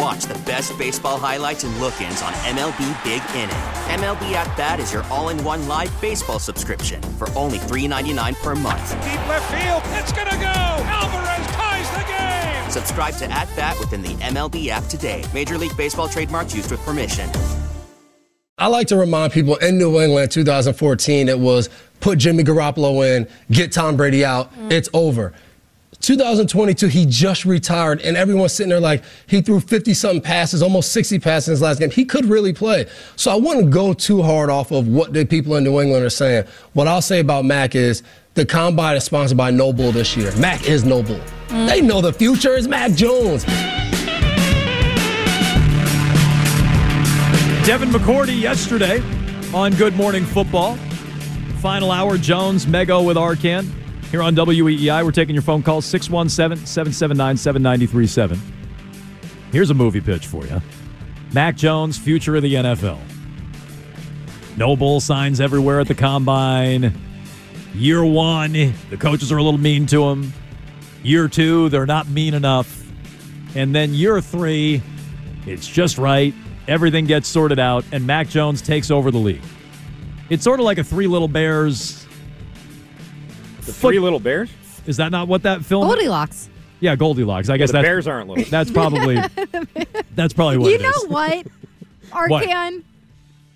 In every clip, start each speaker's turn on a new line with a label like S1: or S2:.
S1: And watch the best baseball highlights and look ins on MLB Big Inning. MLB At Bat is your all in one live baseball subscription for only $3.99 per month.
S2: Deep left field, it's going to go. Alvarez ties the game.
S1: Subscribe to At Bat within the MLB app today. Major League Baseball trademarks used with permission.
S3: I like to remind people in New England 2014, it was put Jimmy Garoppolo in, get Tom Brady out, mm. it's over. 2022, he just retired, and everyone's sitting there like he threw 50 something passes, almost 60 passes in his last game. He could really play. So I wouldn't go too hard off of what the people in New England are saying. What I'll say about Mac is the combine is sponsored by NOBULL this year. Mac is NOBULL. Mm. They know the future is Mac Jones.
S4: Devin McCourty yesterday on Good Morning Football. Final hour, Jones, Mego with Arcand. Here on WEEI, we're taking your phone calls 617 779 7937. Here's a movie pitch for you Mac Jones, future of the NFL. No bull signs everywhere at the combine. Year one, the coaches are a little mean to him. Year two, they're not mean enough. And then year three, it's just right everything gets sorted out, and Mac Jones takes over the league. It's sort of like a Three Little Bears.
S5: The Three Little Bears?
S4: Is that not what that film?
S6: Goldilocks.
S4: Yeah, Goldilocks. I guess
S5: well,
S4: the
S5: bears aren't little.
S4: That's probably. that's probably what.
S6: You know what, Arcand?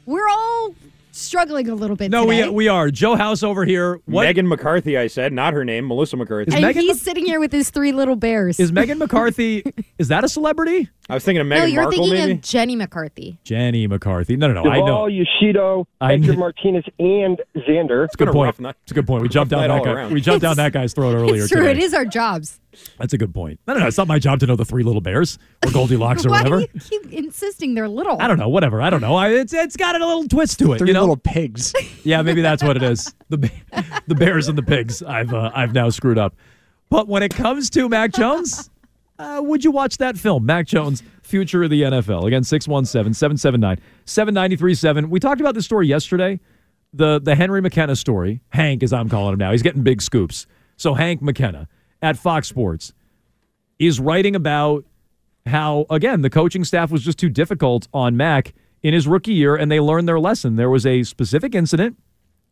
S6: We're all struggling a little bit.
S4: No,
S6: today.
S4: we we are. Joe House over here.
S5: What? Megan McCarthy, I said, not her name, Melissa McCarthy.
S6: Is and Megan he's sitting here with his three little bears.
S4: Is Megan McCarthy? is that a celebrity?
S5: I was thinking of Megan
S6: No, you're
S5: Markle,
S6: thinking
S5: maybe?
S6: of Jenny McCarthy.
S4: Jenny McCarthy. No, no, no.
S7: Duvall,
S4: I know.
S7: Yoshida, Edgar Martinez, and Xander.
S4: It's a good point. It's a good point. We jumped down that guy.
S5: Around.
S4: We jumped down that guy's throat earlier.
S6: It's true.
S4: Today.
S6: It is our jobs.
S4: That's a good point. No, no, no. It's not my job to know the three little bears or Goldilocks or
S6: Why
S4: whatever.
S6: do you keep insisting they're little?
S4: I don't know. Whatever. I don't know. I, it's it's got a little twist to it.
S8: Three
S4: you know?
S8: little pigs.
S4: Yeah, maybe that's what it is. The the bears and the pigs. I've uh, I've now screwed up. But when it comes to Mac Jones, uh, would you watch that film, Mac Jones, Future of the NFL? Again, 617 779 7937. We talked about this story yesterday, the, the Henry McKenna story. Hank, as I'm calling him now. He's getting big scoops. So, Hank McKenna at Fox Sports is writing about how, again, the coaching staff was just too difficult on Mac in his rookie year, and they learned their lesson. There was a specific incident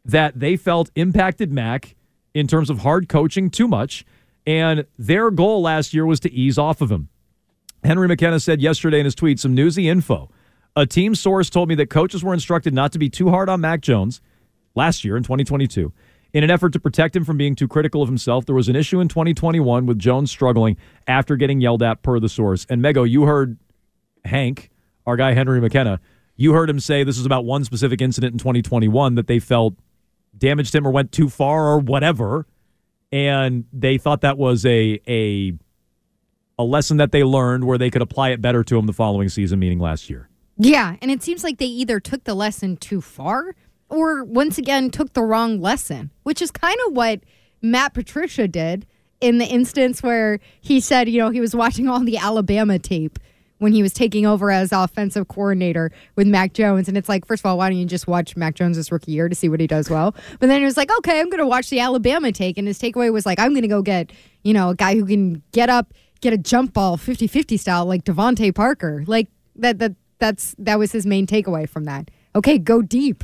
S4: that they felt impacted Mac in terms of hard coaching too much and their goal last year was to ease off of him. Henry McKenna said yesterday in his tweet some newsy info. A team source told me that coaches were instructed not to be too hard on Mac Jones last year in 2022. In an effort to protect him from being too critical of himself, there was an issue in 2021 with Jones struggling after getting yelled at per the source. And Mego, you heard Hank, our guy Henry McKenna, you heard him say this is about one specific incident in 2021 that they felt damaged him or went too far or whatever and they thought that was a a a lesson that they learned where they could apply it better to him the following season, meaning last year.
S6: Yeah, and it seems like they either took the lesson too far or once again took the wrong lesson, which is kind of what Matt Patricia did in the instance where he said, you know, he was watching all the Alabama tape when he was taking over as offensive coordinator with Mac Jones. And it's like, first of all, why don't you just watch Mac Jones' rookie year to see what he does well? But then he was like, okay, I'm going to watch the Alabama take. And his takeaway was like, I'm going to go get, you know, a guy who can get up, get a jump ball 50 50 style like DeVante Parker. Like that, that, that's, that was his main takeaway from that. Okay, go deep.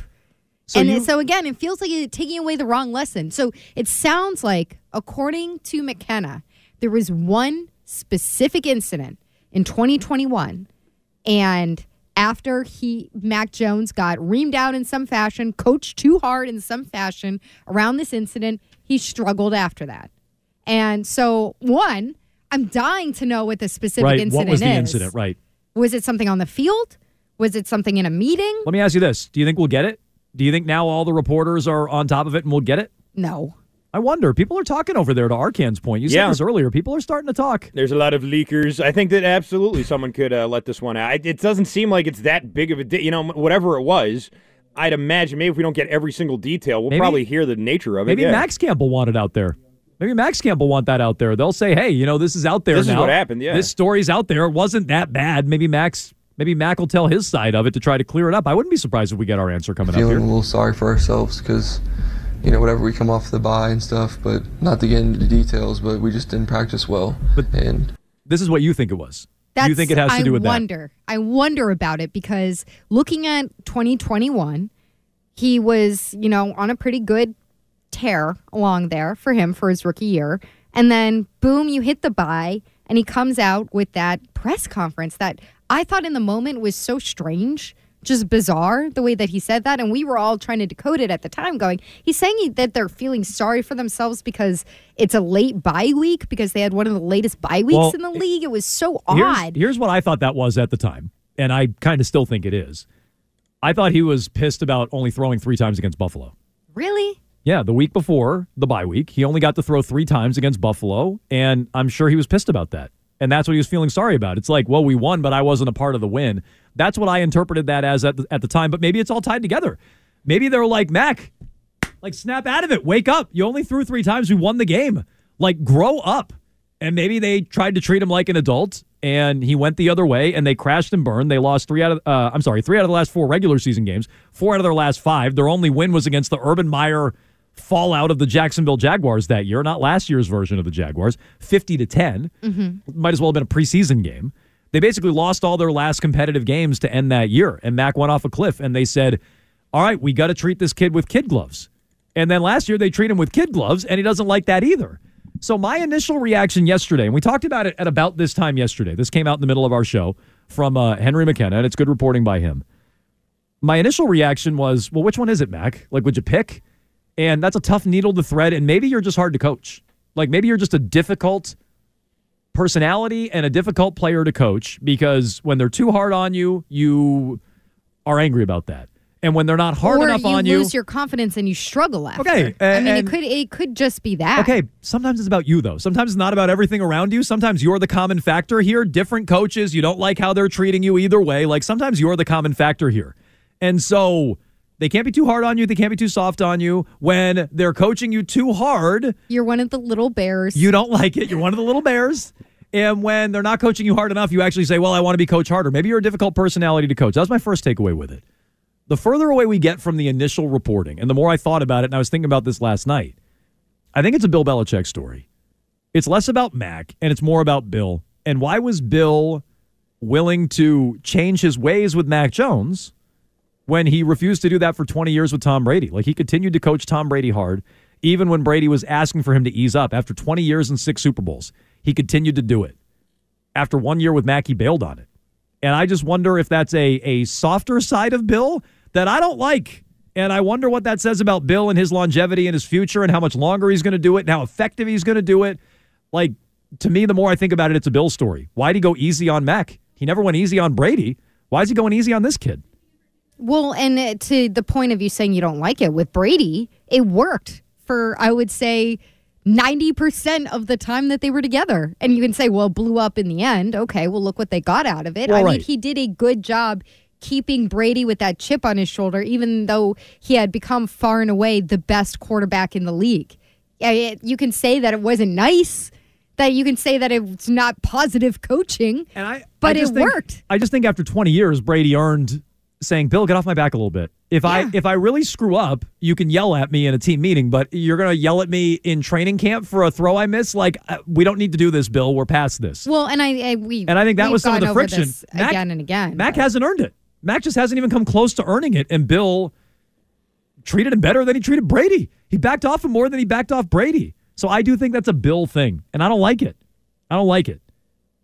S6: So and you, so again, it feels like it's taking away the wrong lesson. So it sounds like, according to McKenna, there was one specific incident in 2021. And after he Mac Jones got reamed out in some fashion, coached too hard in some fashion around this incident, he struggled after that. And so one, I'm dying to know what the specific
S4: right.
S6: incident
S4: What was the
S6: is.
S4: incident? Right.
S6: Was it something on the field? Was it something in a meeting?
S4: Let me ask you this: Do you think we'll get it? Do you think now all the reporters are on top of it and we'll get it?
S6: No.
S4: I wonder. People are talking over there. To Arcand's point, you said
S5: Yeah.
S4: this earlier. People are starting to talk.
S5: There's a lot of leakers. I think that absolutely someone could uh, let this one out. It- It doesn't seem like it's that big of a, di- you know, whatever it was. I'd imagine maybe if we don't get every single detail, we'll
S4: Maybe-
S5: probably hear the nature of it.
S4: Maybe
S5: yeah.
S4: Max Campbell want it out there. Maybe Max Campbell want that out there. They'll say, "Hey, you know, this is out there
S5: This is what happened, yeah.
S4: This story's out there. It wasn't that bad. Maybe Max, maybe Mac will tell his side of it to try to clear it up. I wouldn't be surprised if we get our answer coming up here.
S8: feeling a
S4: here.
S8: little sorry for ourselves because, you know, whatever we come off the bye and stuff, but not to get into the details, but we just didn't practice well. But and
S4: This is what you think it was.
S6: That's,
S4: you think it has to
S6: I
S4: do with that?
S6: I wonder. I wonder about it because looking at 2021, he was, you know, on a pretty good tear along there for him for his rookie year. And then boom, you hit the bye and he comes out with that press conference that I thought in the moment was so strange, just bizarre the way that he said that and we were all trying to decode it at the time going, he's saying he- that they're feeling sorry for themselves because it's a late bye week because they had one of the latest bye weeks
S4: Well,
S6: in the league. It was so odd.
S4: Here's, here's what I thought that was at the time, and I kind of still think it is. I thought he was pissed about only throwing three times against Buffalo.
S6: Really?
S4: Yeah, the week before the bye week, he only got to throw three times against Buffalo, and I'm sure he was pissed about that. And that's what he was feeling sorry about. It's like, well, we won, but I wasn't a part of the win. That's what I interpreted that as at the, at the time. But maybe it's all tied together. Maybe they're like, Mac, like snap out of it, wake up. You only threw three times. We won the game. Like, grow up. And maybe they tried to treat him like an adult, and he went the other way, and they crashed and burned. They lost three out of, uh, I'm sorry, three out of the last four regular season games, four out of their last five. Their only win was against the Urban Meyer fallout of the Jacksonville Jaguars that year, not last year's version of the Jaguars, 50 to 10. Might as well have been a preseason game. They basically lost all their last competitive games to end that year, and Mac went off a cliff, and they said, all right, we got to treat this kid with kid gloves. And then last year they treat him with kid gloves, and he doesn't like that either. So my initial reaction yesterday, and we talked about it at about this time yesterday. This came out in the middle of our show from uh, Henry McKenna, and it's good reporting by him. My initial reaction was, well, which one is it, Mac? Like, would you pick? And that's a tough needle to thread, and maybe you're just hard to coach. Like, maybe you're just a difficult personality and a difficult player to coach because when they're too hard on you, you are angry about that. And when they're not hard
S6: or
S4: enough
S6: you
S4: on you, you
S6: lose your confidence and you struggle after.
S4: Okay,
S6: I mean,
S4: and-
S6: it could it could just be that.
S4: Okay, sometimes it's about you though. Sometimes it's not about everything around you. Sometimes you're the common factor here. Different coaches, you don't like how they're treating you either way. Like sometimes you're the common factor here. And so they can't be too hard on you, they can't be too soft on you. When they're coaching you too hard,
S6: You're one of the little bears.
S4: you don't like it. You're one of the little bears. And when they're not coaching you hard enough, you actually say, "Well, I want to be coach harder." Maybe you're a difficult personality to coach. That was my first takeaway with it. The further away we get from the initial reporting, and the more I thought about it, and I was thinking about this last night, I think it's a Bill Belichick story. It's less about Mac and it's more about Bill. And why was Bill willing to change his ways with Mac Jones when he refused to do that for 20 years with Tom Brady? Like he continued to coach Tom Brady hard, even when Brady was asking for him to ease up. After 20 years and six Super Bowls, he continued to do it. After one year with Mac, he bailed on it. And I just wonder if that's a, a softer side of Bill that I don't like. And I wonder what that says about Bill and his longevity and his future and how much longer he's going to do it and how effective he's going to do it. Like, to me, the more I think about it, it's a Bill story. Why'd he go easy on Mac? He never went easy on Brady. Why is he going easy on this kid?
S6: Well, and uh, to the point of you saying you don't like it with Brady, it worked for I would say 90% of the time that they were together. And you can say, well, blew up in the end. Okay, well, look what they got out of it.
S4: Well,
S6: I mean, he did a good job keeping Brady with that chip on his shoulder, even though he had become far and away the best quarterback in the league. Yeah, you can say that it wasn't nice, that you can say that it's not positive coaching,
S4: and I,
S6: but
S4: I
S6: it
S4: think-
S6: worked.
S4: I just think after 20 years, Brady earned saying, "Bill, get off my back a little bit. If I if I really screw up, you can yell at me in a team meeting, but you're gonna yell at me in training camp for a throw I miss. Like uh, we don't need to do this, Bill. We're past this."
S6: Well, and I, I we
S4: And I think that was some of the friction. Mac-
S6: again and again.
S4: Mac hasn't earned it. Mac just hasn't even come close to earning it, and Bill treated him better than he treated Brady. He backed off him more than he backed off Brady. So I do think that's a Bill thing, and I don't like it. I don't like it.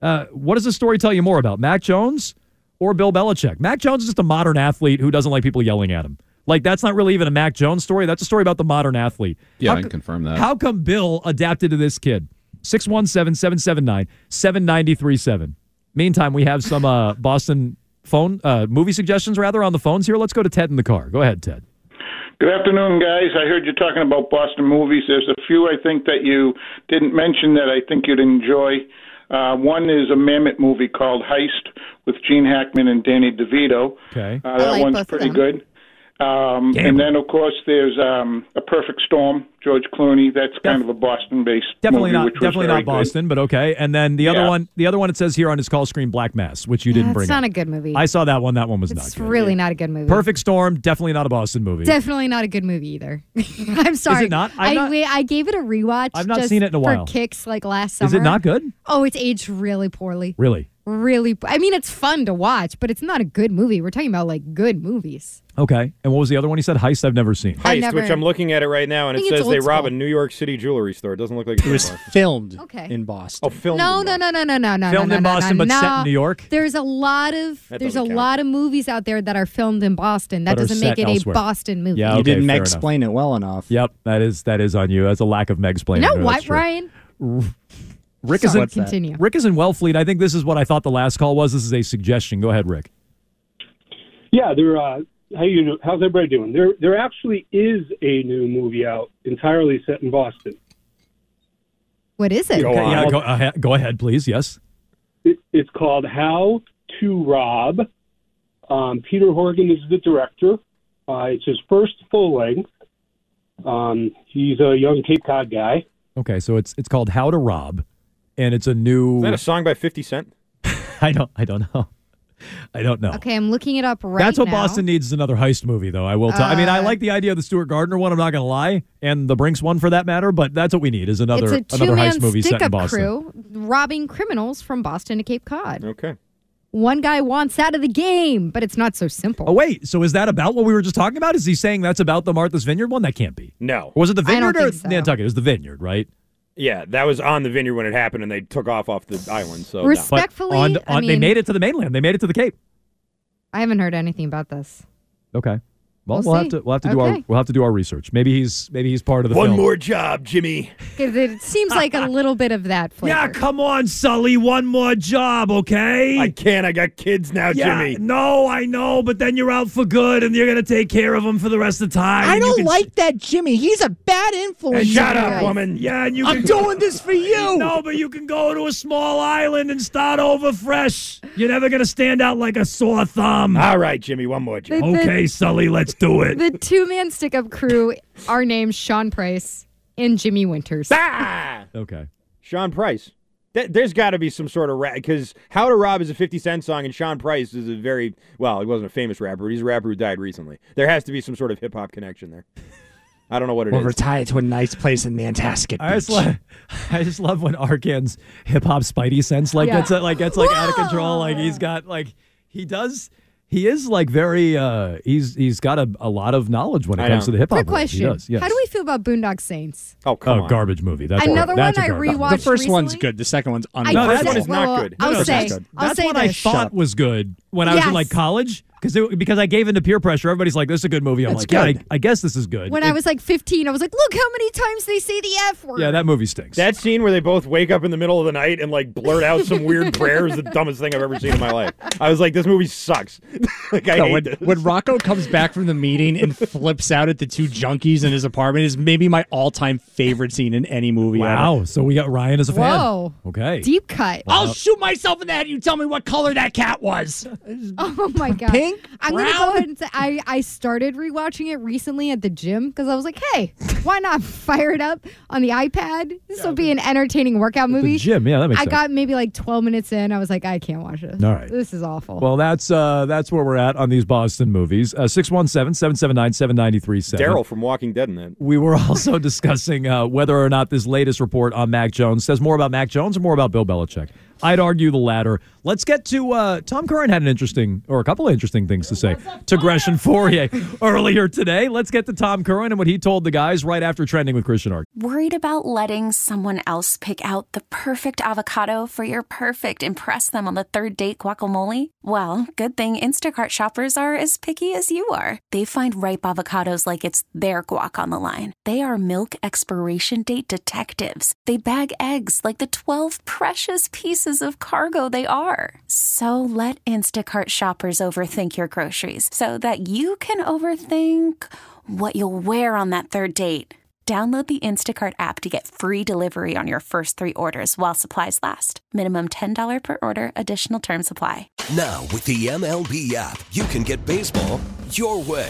S4: Uh, what does the story tell you more about, Mac Jones or Bill Belichick? Mac Jones is just a modern athlete who doesn't like people yelling at him. Like that's not really even a Mac Jones story. That's a story about the modern athlete.
S9: Yeah,
S4: How
S9: I can confirm that.
S4: How come Bill adapted to this kid? 617 779 7937. Meantime, we have some uh, Boston phone uh, movie suggestions rather on the phones here. Let's go to Ted in the car. Go ahead, Ted.
S9: Good afternoon, guys. I heard you talking about Boston movies. There's a few I think that you didn't mention that I think you'd enjoy. Uh, one is a Mamet movie called Heist with Gene Hackman and Danny DeVito.
S4: Okay.
S9: Uh, that
S6: like
S9: one's pretty
S6: them.
S9: good. Um, and then, of course, there's um, A Perfect Storm, George Clooney. That's kind of a Boston-based
S4: Definitely
S9: movie,
S4: not
S9: which
S4: definitely
S9: very
S4: not Boston, but okay. And then the other one, the other one it says here on his call screen, Black Mass, which you didn't
S6: That's
S4: bring.
S6: not
S4: up.
S6: a good movie.
S4: I saw that one. That one was
S6: it's
S4: not. It's
S6: really not a good movie.
S4: Perfect Storm, definitely not a Boston movie.
S6: Definitely not a good movie either. I'm sorry.
S4: not? I've
S6: I
S4: not-
S6: wait, I gave it a rewatch.
S4: I've not
S6: just
S4: seen it in a while.
S6: For kicks like last summer.
S4: Is it not good?
S6: Oh, it's aged really poorly.
S4: Really?
S6: Really. I mean, it's fun to watch, but it's not a good movie. We're talking about like good movies.
S4: Okay. And what was the other one he said? Heist. I've never seen.
S6: I
S5: Heist,
S6: never-
S5: which I'm looking at it right now, and
S6: I
S5: it
S6: think it's
S5: says they
S6: old
S5: rob
S6: school.
S5: a New York City jewelry store. It doesn't look like
S10: It was filmed
S6: Okay.
S10: in Boston.
S5: Oh, filmed.
S6: No,
S5: in
S6: no, no, no, no, no, no.
S4: Filmed
S6: no,
S4: in
S6: no,
S4: Boston,
S6: no,
S4: but set
S6: no.
S4: in New York?
S6: There's a lot of
S5: That
S6: there's a
S5: doesn't count.
S6: lot of movies out there that are filmed in Boston. That
S4: But are
S6: doesn't
S4: set
S6: make it
S4: elsewhere.
S6: a Boston movie.
S4: Yeah,
S10: you
S4: okay,
S10: didn't
S4: fair enough.
S10: explain it well enough.
S4: Yep, that is that is on you. That's a lack of Meg
S6: You
S4: explaining.
S6: know what,
S4: true.
S6: Ryan?
S4: Rick
S6: Sorry,
S4: is in
S6: continue.
S4: Rick is in Wellfleet. I think this is what I thought the last call was. This is a suggestion. Go ahead, Rick.
S11: Yeah, there. Uh, how you? How's everybody doing? There, there actually is a new movie out entirely set in Boston.
S6: What is it?
S5: Go
S4: Okay, yeah, go, ahead, go ahead, please. Yes.
S11: It, it's called How to Rob. Um, Peter Horgan is the director. Uh, it's his first full length. Um, he's a young Cape Cod guy.
S4: Okay, so it's it's called How to Rob, and it's a new.
S5: Is that a song by 50 Cent?
S4: I don't I don't know. I don't know.
S6: Okay, I'm looking it up right now.
S4: That's what
S6: now.
S4: Boston needs is another heist movie, though. I will tell. I mean, I
S6: Uh,
S4: like the idea of the Stewart Gardner one. I'm not going to lie, and the Brinks one for that matter. But that's what we need is another
S6: it's a
S4: another heist movie set in Boston.
S6: crew robbing criminals from Boston to Cape Cod.
S5: Okay.
S6: One guy wants out of the game, but it's not so simple.
S4: Oh wait, so is that about what we were just talking about? Is he saying that's about the Martha's Vineyard one? That can't be.
S5: No.
S4: Or was it the
S6: I don't
S4: Vineyard or
S6: think so.
S4: Nantucket? It was the Vineyard, right?
S5: Yeah, that was on the vineyard when it happened, and they took off off the island. So no.
S4: But
S6: Respectfully,
S4: on,
S6: I
S4: on, they made it to the mainland. They made it to the Cape.
S6: I haven't heard anything about this.
S4: Okay. Well,
S6: We'll
S4: we'll, have to we'll have to do our we'll have to do our research. Maybe he's maybe he's part of the
S5: one
S4: film.
S5: more job, Jimmy.
S6: 'Cause it seems like a little bit of that flavor.
S4: Yeah, come on, Sully. One more job, okay?
S5: I can't. I got kids now, Jimmy.
S4: No, I know, but then you're out for good, and you're gonna take care of them for the rest of the time.
S10: I don't
S4: can-
S10: like that Jimmy. He's a bad influence.
S5: Shut up,
S10: me.
S5: woman.
S4: Yeah, and you
S10: I'm
S4: can
S10: doing this for you.
S4: No, but you can go to a small island and start over fresh. You're never gonna stand out like a sore thumb.
S5: All right, Jimmy. One more job.
S6: The- the-
S4: Okay, Sully, let's do it.
S6: The two man stick up crew are named Sean Price and Jimmy Winters.
S5: Ah!
S4: Okay.
S5: Sean Price. Th- There's got to be some sort of rap because "How to Rob" is a 50 Cent song, and Sean Price is a very well. He wasn't a famous rapper, but he's a rapper who died recently. There has to be some sort of hip hop connection there. I don't know what it is.
S10: We'll retire to a nice place in Nantasket.
S4: I just
S10: Beach.
S4: love, I just love when Arcand's hip hop spidey sense like
S6: Yeah.
S4: gets like gets like out of control. Like he's got like he does. He is like very. uh He's he's got a, a lot of knowledge when it
S5: I
S4: comes
S5: know.
S4: to the hip hop.
S6: Quick.
S4: He
S6: question.
S4: does, yes.
S6: How do we feel about Boondock Saints?
S5: oh, come
S4: Oh,
S5: on.
S4: garbage movie. That's
S6: Another
S4: a, that's
S6: one
S4: a
S6: I rewatched
S10: the first one's good. The second one's
S6: I-
S4: No,
S10: unbelievable.
S4: that's
S5: one
S6: said-
S5: is not good.
S6: I'll
S4: No, no,
S6: say,
S4: that's good.
S6: I'll
S4: That's
S6: say
S4: what I thought was good when I was in like college because because I gave into peer pressure. Everybody's like, "This is a good movie." I'm
S10: It's
S4: like, "Yeah, I. I guess this is good."
S6: When
S4: It-
S6: I was like 15, I was like, look how many times they say the F word.
S4: yeah, that movie stinks.
S5: That scene where they both wake up in the middle of the night and like blurt out some weird prayer is the dumbest thing I've ever seen in my life. I was like, this movie sucks. like I
S10: No,
S5: hate
S10: when,
S5: this.
S10: when Rocco comes back from the meeting and flips out at the two junkies in his apartment is maybe my all-time favorite scene in any movie. ever.
S4: wow. So we got Ryan as a fan.
S6: Whoa.
S4: Okay.
S6: Deep cut.
S10: I'll shoot myself in the head. You tell me what color that cat was.
S6: Oh my god.
S10: Pink?
S6: I'm gonna go
S10: Brown?
S6: ahead and say I, I started rewatching it recently at the gym because I was like, hey, why not fire it up on the iPad? This will be an entertaining workout
S4: The
S6: movie.
S4: gym. Yeah, that makes
S6: I
S4: sense.
S6: got maybe like 12 minutes in. I was like, I can't watch this.
S4: All right.
S6: This is awful.
S4: Well, that's uh, that's where we're at on these Boston movies. Uh, 617-779-7937.
S5: Daryl from Walking Dead in that.
S4: We were also discussing uh, whether or not this latest report on Mac Jones says more about Mac Jones or more about Bill Belichick. I'd argue the latter. Let's get to uh, Tom Curran had an interesting or a couple of interesting things to say to Gresh and Fauria earlier today. Let's get to Tom Curran and what he told the guys right right after trending with Christian Ark.
S12: Worried about letting someone else pick out the perfect avocado for your perfect impress them on the third date guacamole? Well, good thing Instacart shoppers are as picky as you are. They find ripe avocados like it's their guac on the line. They are milk expiration date detectives. They bag eggs like the 12 precious pieces of cargo they are. So let Instacart shoppers overthink your groceries so that you can overthink what you'll wear on that third date. Download the Instacart app to get free delivery on your first three orders while supplies last. Minimum $10 per order, additional term supply.
S13: Now, with the MLB app, you can get baseball your way.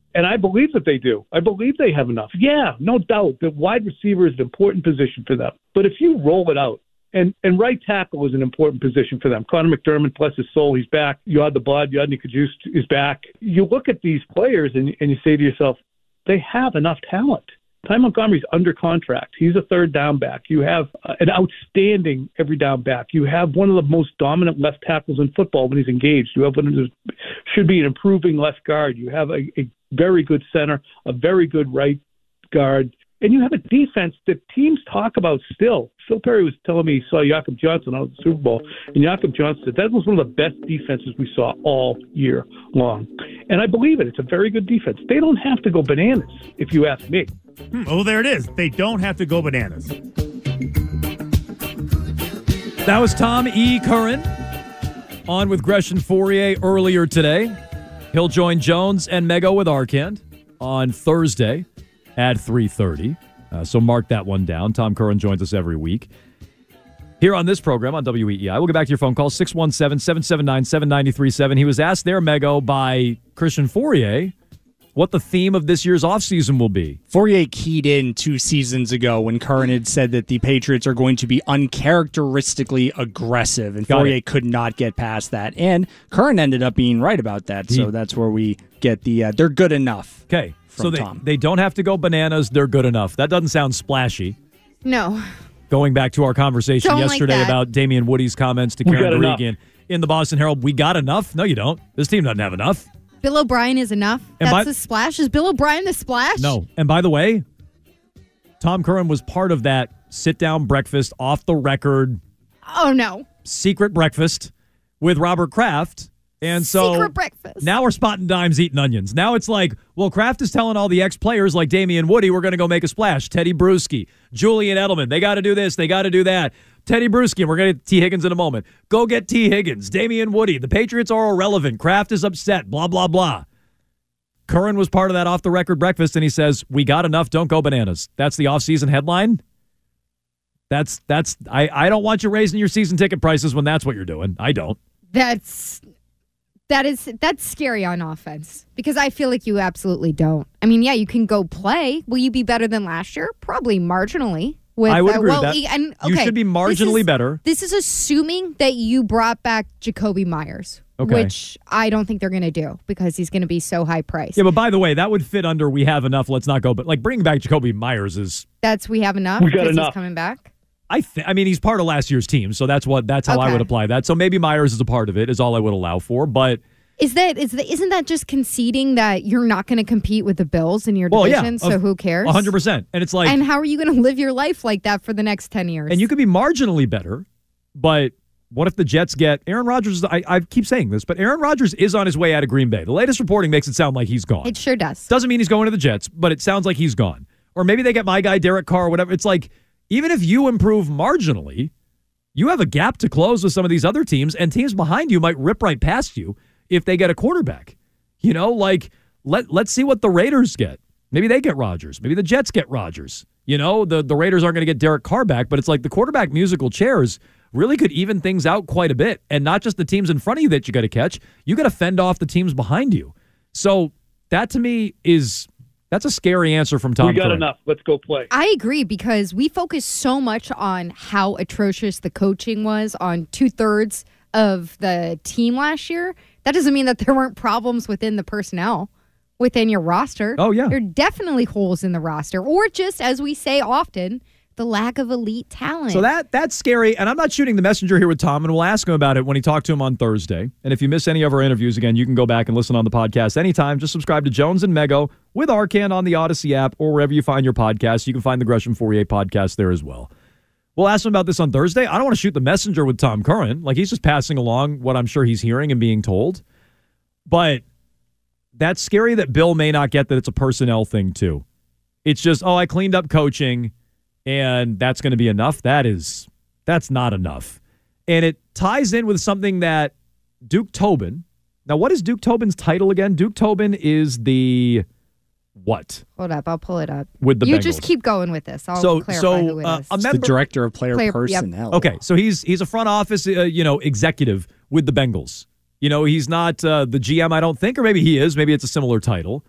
S14: And I believe that they do. I believe they have enough. Yeah, no doubt. The wide receiver is an important position for them. But if you roll it out, and and right tackle is an important position for them. Connor McDermott, bless his soul, he's back. Yod the Blood, Yodny Cajuste is back. You look at these players and, and you say to yourself, they have enough talent. Ty Montgomery's under contract. He's a third down back. You have uh, an outstanding every down back. You have one of the most dominant left tackles in football when he's engaged. You have one of the, should be an improving left guard. You have a, a very good center, a very good right guard, and you have a defense that teams talk about still. Phil Perry was telling me he saw Jakob Johnson out at the Super Bowl, and Jakob Johnson said that was one of the best defenses we saw all year long. And I believe it. It's a very good defense. They don't have to go bananas, if you ask me.
S15: Hmm. Oh, there it is. They don't have to go bananas.
S4: That was Tom E. Curran on with Gresh and Fauria earlier today. He'll join Jones and Mego with Arcand on Thursday at 3.30. Uh, so mark that one down. Tom Curran joins us every week. Here on this program on WEEI, we'll get back to your phone call, 617-779-7937. He was asked there, Mego, by Christian Fauria, what the theme of this year's offseason will be.
S10: Fauria keyed in two seasons ago when Curran had said that the Patriots are going to be uncharacteristically aggressive, and
S4: Got
S10: Fauria
S4: it.
S10: could not get past that. And Curran ended up being right about that, so that's where we get the uh, they're good enough.
S4: Okay, so they,
S10: Tom.
S4: they don't have to go bananas. They're good enough. That doesn't sound splashy.
S6: No.
S4: Going back to our conversation
S6: Don't
S4: yesterday
S6: that.
S4: about Damien Woody's comments to
S14: We
S4: Karen
S14: got.
S4: Regan in the Boston Herald, we got enough? No, you don't. This team doesn't have enough.
S6: Bill O'Brien is enough.
S4: And
S6: That's
S4: by-
S6: the splash. Is Bill O'Brien the splash?
S4: No. And by the way, Tom Curran was part of that sit down breakfast off the record
S6: Oh no.
S4: secret breakfast with Robert Kraft. And so
S6: Secret breakfast.
S4: now we're spotting dimes eating onions. Now it's like, well, Kraft is telling all the ex players like Damien Woody, we're going to go make a splash. Tedy Bruschi, Julian Edelman, they got to do this, they got to do that. Tedy Bruschi, we're going to get Tee Higgins in a moment. Go get Tee Higgins, Damien Woody. The Patriots are irrelevant. Kraft is upset, blah, blah, blah. Curran was part of that off the record breakfast, and he says, We got enough, don't go bananas. That's the offseason headline. That's that's I, I don't want you raising your season ticket prices when that's what you're doing. I don't.
S6: That's that is that's scary on offense because I feel like you absolutely don't. I mean, yeah, you can go play. Will you be better than last year? Probably marginally. With,
S4: I would
S6: uh,
S4: agree
S6: well,
S4: with that.
S6: And,
S4: You should be
S6: this
S4: marginally
S6: is-
S4: better.
S6: This is assuming that you brought back Jakobi Meyers,
S4: Okay.
S6: which I don't think they're going to do because he's going to be so high priced.
S4: Yeah, but by the way, that would fit under we have enough. Let's not go. But like bringing back Jakobi Meyers is,
S6: That's we have enough.
S4: We got enough.
S6: He's coming back.
S4: I think. I mean, he's part of last year's team, so that's what that's how I would apply that. So maybe Meyers is a part of it. Is all I would allow for. But
S6: Is that is that isn't that just conceding that you're not going to compete with the Bills in your
S4: well, yeah,
S6: division? so
S4: of-
S6: who cares?
S4: hundred percent. And it's like,
S6: and how are you going to live your life like that for the next ten years?
S4: and you could be marginally better, but. What if the Jets get Aaron Rodgers? I, I keep saying this, but Aaron Rodgers is on his way out of Green Bay. The latest reporting makes it sound like he's gone.
S6: It sure does.
S4: Doesn't mean he's going to the Jets, but it sounds like he's gone. Or maybe they get my guy Derek Carr, or whatever. It's like even if you improve marginally, you have a gap to close with some of these other teams, and teams behind you might rip right past you if they get a quarterback. You know, like let let's see what the Raiders get. Maybe they get Rodgers. Maybe the Jets get Rodgers. You know, the the Raiders aren't going to get Derek Carr back, but it's like the quarterback musical chairs really could even things out quite a bit, and not just the teams in front of you that you got to catch. You got to fend off the teams behind you. So that to me is That's a scary answer from Tom.
S14: we got
S4: Curran.
S14: enough. Let's go play.
S6: I agree because we focus so much on how atrocious the coaching was on two thirds of the team last year. That doesn't mean that there weren't problems within the personnel within your roster.
S4: Oh, yeah.
S6: There are definitely holes in the roster, or just as we say often, the lack of elite talent.
S4: So that that's scary, and I'm not shooting the messenger here with Tom, and we'll ask him about it when he talked to him on Thursday. And if you miss any of our interviews, again, you can go back and listen on the podcast anytime. Just subscribe to Jones and Mego with Arcand on the Odyssey app or wherever you find your podcast. You can find the Gresh and Fauria podcast there as well. We'll ask him about this on Thursday. I don't want to shoot the messenger with Tom Curran. Like he's just passing along what I'm sure he's hearing and being told. But that's scary that Bill may not get that it's a personnel thing too. It's just, oh, I cleaned up coaching and that's going to be enough. That is that's not enough. And it ties in with something that Duke Tobin. Now, what is Duke Tobin's title again? Duke Tobin is the what?
S6: Hold up, I'll pull it up.
S4: With the
S6: you
S4: Bengals.
S6: just keep going with this. I'll
S4: so
S6: clarify
S4: so
S6: who it
S4: uh, a member
S10: director of player,
S6: Player- yep.
S10: personnel.
S4: Okay, so he's he's a front office, uh, you know, executive with the Bengals. You know, he's not uh, the GM, I don't think, or maybe he is. Maybe it's a similar title.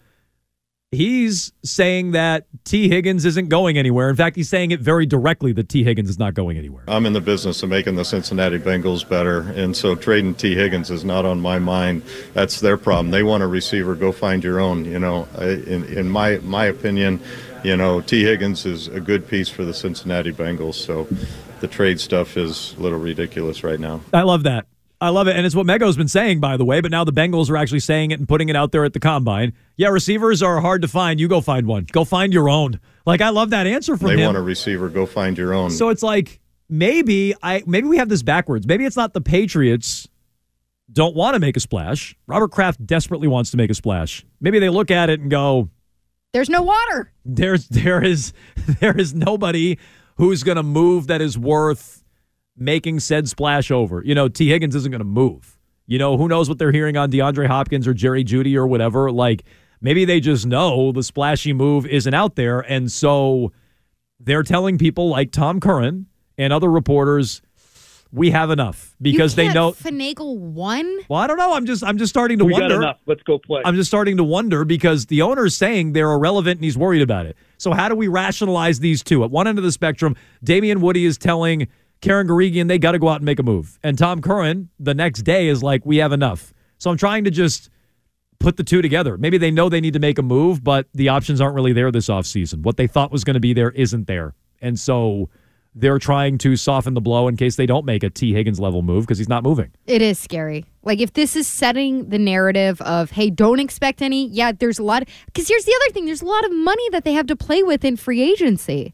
S4: He's saying that Tee Higgins isn't going anywhere. In fact, he's saying it very directly that Tee Higgins is not going anywhere.
S16: I'm in the business of making the Cincinnati Bengals better, and so trading Tee Higgins is not on my mind. That's their problem. They want a receiver. Go find your own. You know, in, in my my opinion, you know, Tee Higgins is a good piece for the Cincinnati Bengals. So the trade stuff is a little ridiculous right now.
S4: I love that. I love it. And it's what Mego's been saying, by the way, but now the Bengals are actually saying it and putting it out there at the combine. Yeah, receivers are hard to find. You go find one. Go find your own. Like, I love that answer from
S16: They
S4: him.
S16: want a receiver. Go find your own.
S4: So it's like maybe I maybe we have this backwards. Maybe it's not the Patriots don't want to make a splash. Robert Kraft desperately wants to make a splash. Maybe they look at it and go,
S6: There's no water.
S4: there's there is there is nobody who's going to move that is worth making said splash over. You know, Tee Higgins isn't going to move. You know, who knows what they're hearing on DeAndre Hopkins or Jerry Jeudy or whatever. Like maybe they just know the splashy move isn't out there and so they're telling people like Tom Curran and other reporters we have enough because
S6: you
S4: they
S6: can't
S4: know
S6: finagle one.
S4: well, I don't know. I'm just I'm just starting to
S14: we
S4: wonder.
S14: got enough. Let's go play.
S4: I'm just starting to wonder because the owner's saying they're irrelevant and he's worried about it. So how do we rationalize these two? At one end of the spectrum, Damien Woody is telling Karen Guregian they got to go out and make a move, and Tom Curran the next day is like, "We have enough." So I'm trying to just put the two together. Maybe they know they need to make a move, but the options aren't really there this offseason. What they thought was going to be there isn't there, and so they're trying to soften the blow in case they don't make a Tee Higgins level move because he's not moving.
S6: It is scary. Like if this is setting the narrative of, hey, don't expect any. Yeah, there's a lot. Because here's the other thing: there's a lot of money that they have to play with in free agency.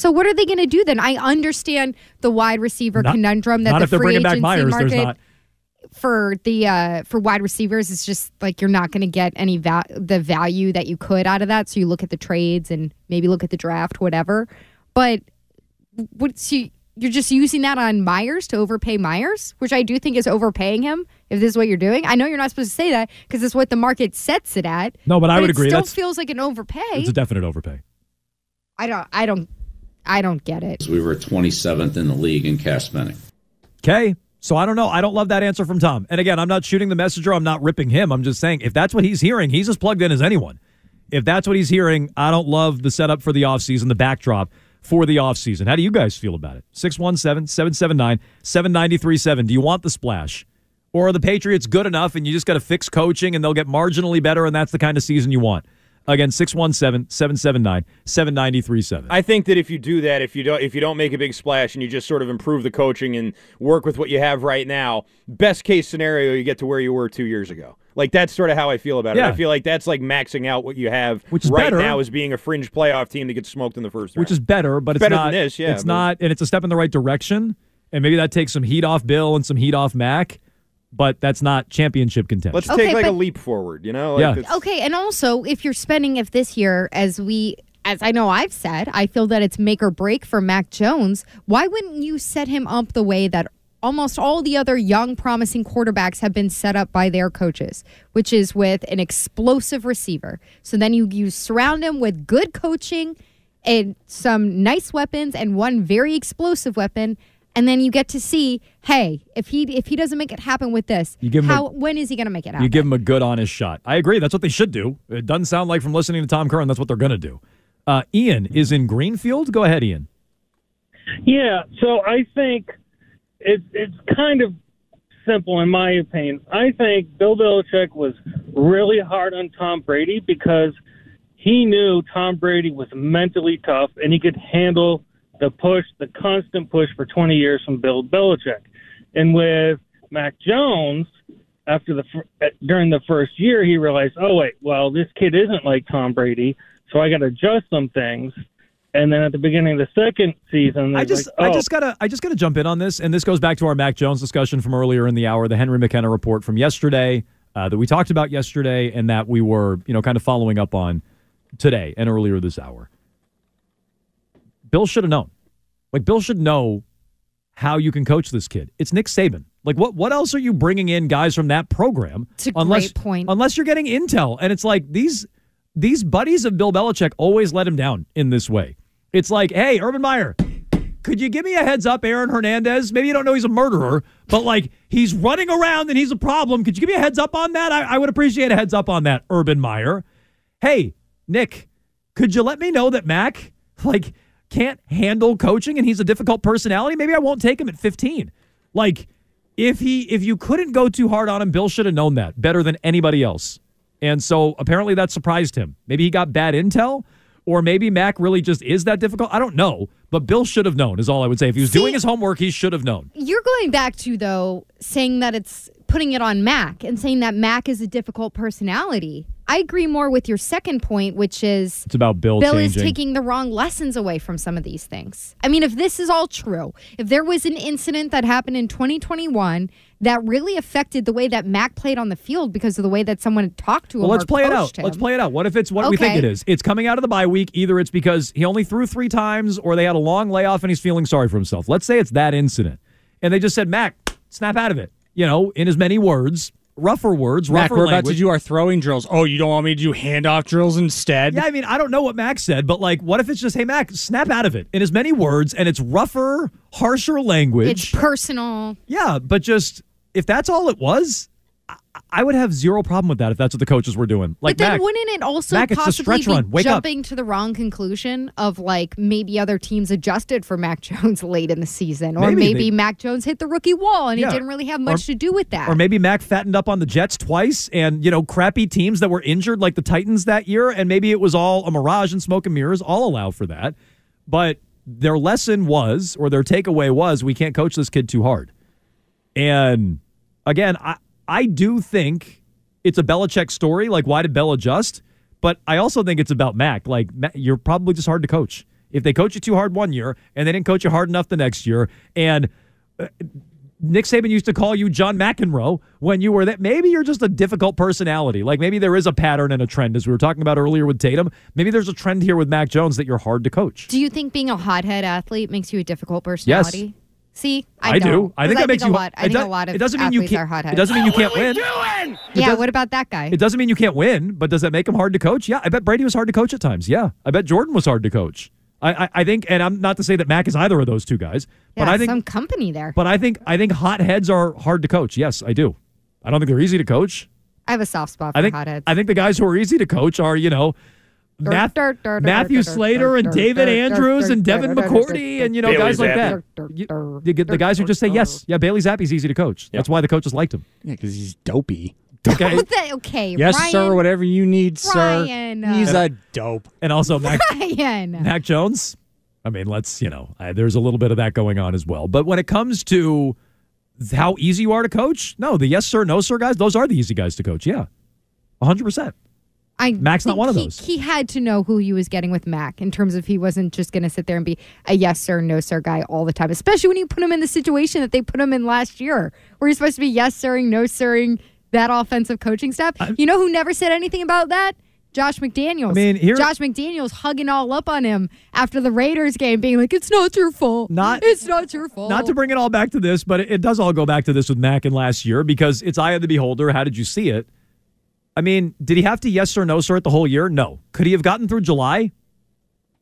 S6: So what are they going to do then? I understand the wide receiver
S4: Not-
S6: conundrum that the free agency
S4: Meyers,
S6: market for the uh, for wide receivers is just like you're not going to get any va- the value that you could out of that. So you look at the trades and maybe look at the draft, whatever. But what so you, you're just using that on Meyers to overpay Meyers, which I do think is overpaying him. If this is what you're doing, I know you're not supposed to say that because it's what the market sets it at.
S4: No, but I would
S6: it
S4: agree.
S6: Still
S4: That's-
S6: feels like an overpay.
S4: It's a definite overpay.
S6: I don't. I don't. I don't get it.
S17: We were 27th in the league in cash spending.
S4: Okay. So I don't know. I don't love that answer from Tom. And again, I'm not shooting the messenger. I'm not ripping him. I'm just saying if that's what he's hearing, he's as plugged in as anyone. If that's what he's hearing, I don't love the setup for the offseason, the backdrop for the offseason. How do you guys feel about it? 617 779 7937. Do you want the splash? Or are the Patriots good enough and you just got to fix coaching and they'll get marginally better and that's the kind of season you want? Again, 617 779 7937.
S5: I think that if you do that, if you don't if you don't make a big splash and you just sort of improve the coaching and work with what you have right now, best case scenario you get to where you were 2 years ago. Like that's sort of how I feel about it.
S4: Yeah.
S5: I feel like that's like maxing out what you have
S4: Which is
S5: right
S4: better.
S5: now is being a fringe playoff team that gets smoked in the first round.
S4: which is better, but it's
S5: Better
S4: not.
S5: than this, yeah,
S4: it's
S5: but-
S4: not, and it's a step in the right direction. And maybe that takes some heat off Bill and some heat off Mac, but that's not championship contention.
S5: Let's
S6: Okay,
S5: take like a leap forward, you know? Like
S4: Yeah.
S6: Okay, and also if you're spending if this year, as we as I know I've said, I feel that it's make or break for Mac Jones. Why wouldn't you set him up the way that almost all the other young, promising quarterbacks have been set up by their coaches, which is with an explosive receiver. So then you you surround him with good coaching and some nice weapons and one very explosive weapon. And then you get to see, hey, if he if he doesn't make it happen with this,
S4: You give him
S6: how
S4: a-
S6: when is he going to make it happen?
S4: You give him a good, honest shot. I agree. That's what they should do. It doesn't sound like from listening to Tom Curran, that's what they're going to do. Uh, Ian is in Greenfield. Go ahead, Ian.
S18: Yeah, so I think it's it's kind of simple in my opinion. I think Bill Belichick was really hard on Tom Brady because he knew Tom Brady was mentally tough and he could handle the push, the constant push for 20 years from Bill Belichick. And with Mac Jones, after the during the first year, he realized, oh wait, well this kid isn't like Tom Brady, so I got to adjust some things. And then at the beginning of the second season,
S4: I just,
S18: like,
S4: I
S18: oh,
S4: just gotta, I just gotta jump in on this, and this goes back to our Mac Jones discussion from earlier in the hour, the Henry McKenna report from yesterday uh, that we talked about yesterday, and that we were, you know, kind of following up on today and earlier this hour. Bill should have known. Like Bill should know how you can coach this kid. It's Nick Saban. Like what? What else are you bringing in guys from that program?
S6: It's a
S4: unless,
S6: great point.
S4: Unless you're getting intel, and it's like these these buddies of Bill Belichick always let him down in this way. It's like, hey, Urban Meyer, could you give me a heads up, Aaron Hernandez? Maybe you don't know he's a murderer, but like he's running around and he's a problem. Could you give me a heads up on that? I, I would appreciate a heads up on that, Urban Meyer. Hey, Nick, could you let me know that Mac like can't handle coaching and he's a difficult personality? Maybe I won't take him at 15. Like if he if you couldn't go too hard on him, Bill should have known that better than anybody else. And so apparently that surprised him. Maybe he got bad intel, or maybe Mac really just is that difficult. I don't know. But Bill should have known, is all I would say. If he was doing his homework, he should have known.
S6: You're going back to though saying that it's putting it on Mac and saying that Mac is a difficult personality. I agree more with your second point, which is
S4: It's about Bill,
S6: Bill is taking the wrong lessons away from some of these things. I mean, if this is all true, if there was an incident that happened in 2021 that really affected the way that Mac played on the field because of the way that someone had talked to him,
S4: Well, let's play it out.
S6: him.
S4: Let's play it out. What if it's what we think it is? It's coming out of the bye week. Either it's because he only threw three times, or they had a long layoff and he's feeling sorry for himself. Let's say it's that incident, and they just said, "Mac, snap out of it." You know, in as many words, rougher words,
S10: Mac,
S4: rougher
S10: we're about
S4: language.
S10: to do our throwing drills. Oh, you don't want me to do handoff drills instead?
S4: Yeah, I mean, I don't know what Mac said, but like, what if it's just, "Hey, Mac, snap out of it," in as many words, and it's rougher, harsher language.
S6: It's personal.
S4: Yeah, but just if that's all it was, I, would have zero problem with that if that's what the coaches were doing. Like,
S6: but then
S4: Mac,
S6: wouldn't it also
S4: Mac,
S6: possibly be
S4: run. Wake up.
S6: jumping to the wrong conclusion of like maybe other teams adjusted for Mac Jones late in the season, or
S4: Maybe
S6: maybe,
S4: they-
S6: Mac Jones hit the rookie wall and
S4: Yeah.
S6: he didn't really have much
S4: Or-
S6: to do with that.
S4: Or maybe Mac fattened up on the Jets twice and, you know, crappy teams that were injured like the Titans that year. And maybe it was all a mirage and smoke and mirrors. I'll allow for that. But their lesson was, or their takeaway was, we can't coach this kid too hard. And again, I, I do think it's a Belichick story. Like, why did Bell adjust? But I also think it's about Mac. Like, you're probably just hard to coach. If they coach you too hard one year and they didn't coach you hard enough the next year, and uh, Nick Saban used to call you John McEnroe when you were that. Maybe you're just a difficult personality. Like maybe there is a pattern and a trend, as we were talking about earlier with Tatum. Maybe there's a trend here with Mac Jones that you're hard to coach.
S6: do you think being a hothead athlete makes you a difficult personality? See, I,
S4: I
S6: don't,
S4: do. I think that makes
S6: a
S4: you.
S6: lot. I think
S4: does-
S6: a lot of
S4: it doesn't mean you can't. It doesn't mean you can't win.
S6: Yeah, what about that guy?
S4: It doesn't mean you can't win, but does that make him hard to coach? Yeah, I bet Brady was hard to coach at times. Yeah, I bet Jordan was hard to coach. I, I, I think, and I'm not to say that Mac is either of those two guys,
S6: yeah,
S4: but I think,
S6: some company there.
S4: but I think, I think hot heads are hard to coach. Yes, I do. I don't think they're easy to coach.
S6: I have a soft spot for
S4: I think,
S6: hotheads.
S4: I think the guys who are easy to coach are, you know, Math,
S6: Dur, dur, dur,
S4: Matthew
S6: dur, dur,
S4: Slater and
S6: dur,
S4: David
S6: dur, dur,
S4: Andrews
S6: dur,
S4: and Devin
S6: dur, dur,
S4: McCourty and you know
S6: Bailey
S4: guys like that. You- you get the guys who just say yes. Yeah, Bailey Zappe's easy to coach. That's why the coaches liked him.
S10: Yeah, because he's dopey.
S4: Okay.
S6: Okay, okay,
S10: Yes,
S6: Ryan,
S10: sir. Whatever you need, sir.
S6: Ryan, uh,
S10: He's a dope.
S4: And also Mac,
S6: Ryan.
S4: Mac Jones. I mean, let's, you know, I, there's a little bit of that going on as well. But when it comes to how easy you are to coach, no, the yes, sir, no, sir guys, those are the easy guys to coach. Yeah. 100%.
S6: I
S4: Mac's not one of
S6: he-
S4: those.
S6: He had to know who he was getting with Mac in terms of he wasn't just going to sit there and be a yes sir, no sir guy all the time, especially when you put him in the situation that they put him in last year, where he's supposed to be yes sirring, no sirring that offensive coaching staff. you know who never said anything about that? Josh McDaniels.
S4: I mean, here-
S6: Josh McDaniels hugging all up on him after the Raiders game, being like, "It's not your fault.
S4: Not-
S6: it's not your fault."
S4: Not to bring it all back to this, but it, it does all go back to this with Mac and last year because it's eye of the beholder. How did you see it? I mean, did he have to yes or no sir it the whole year? No. Could he have gotten through July?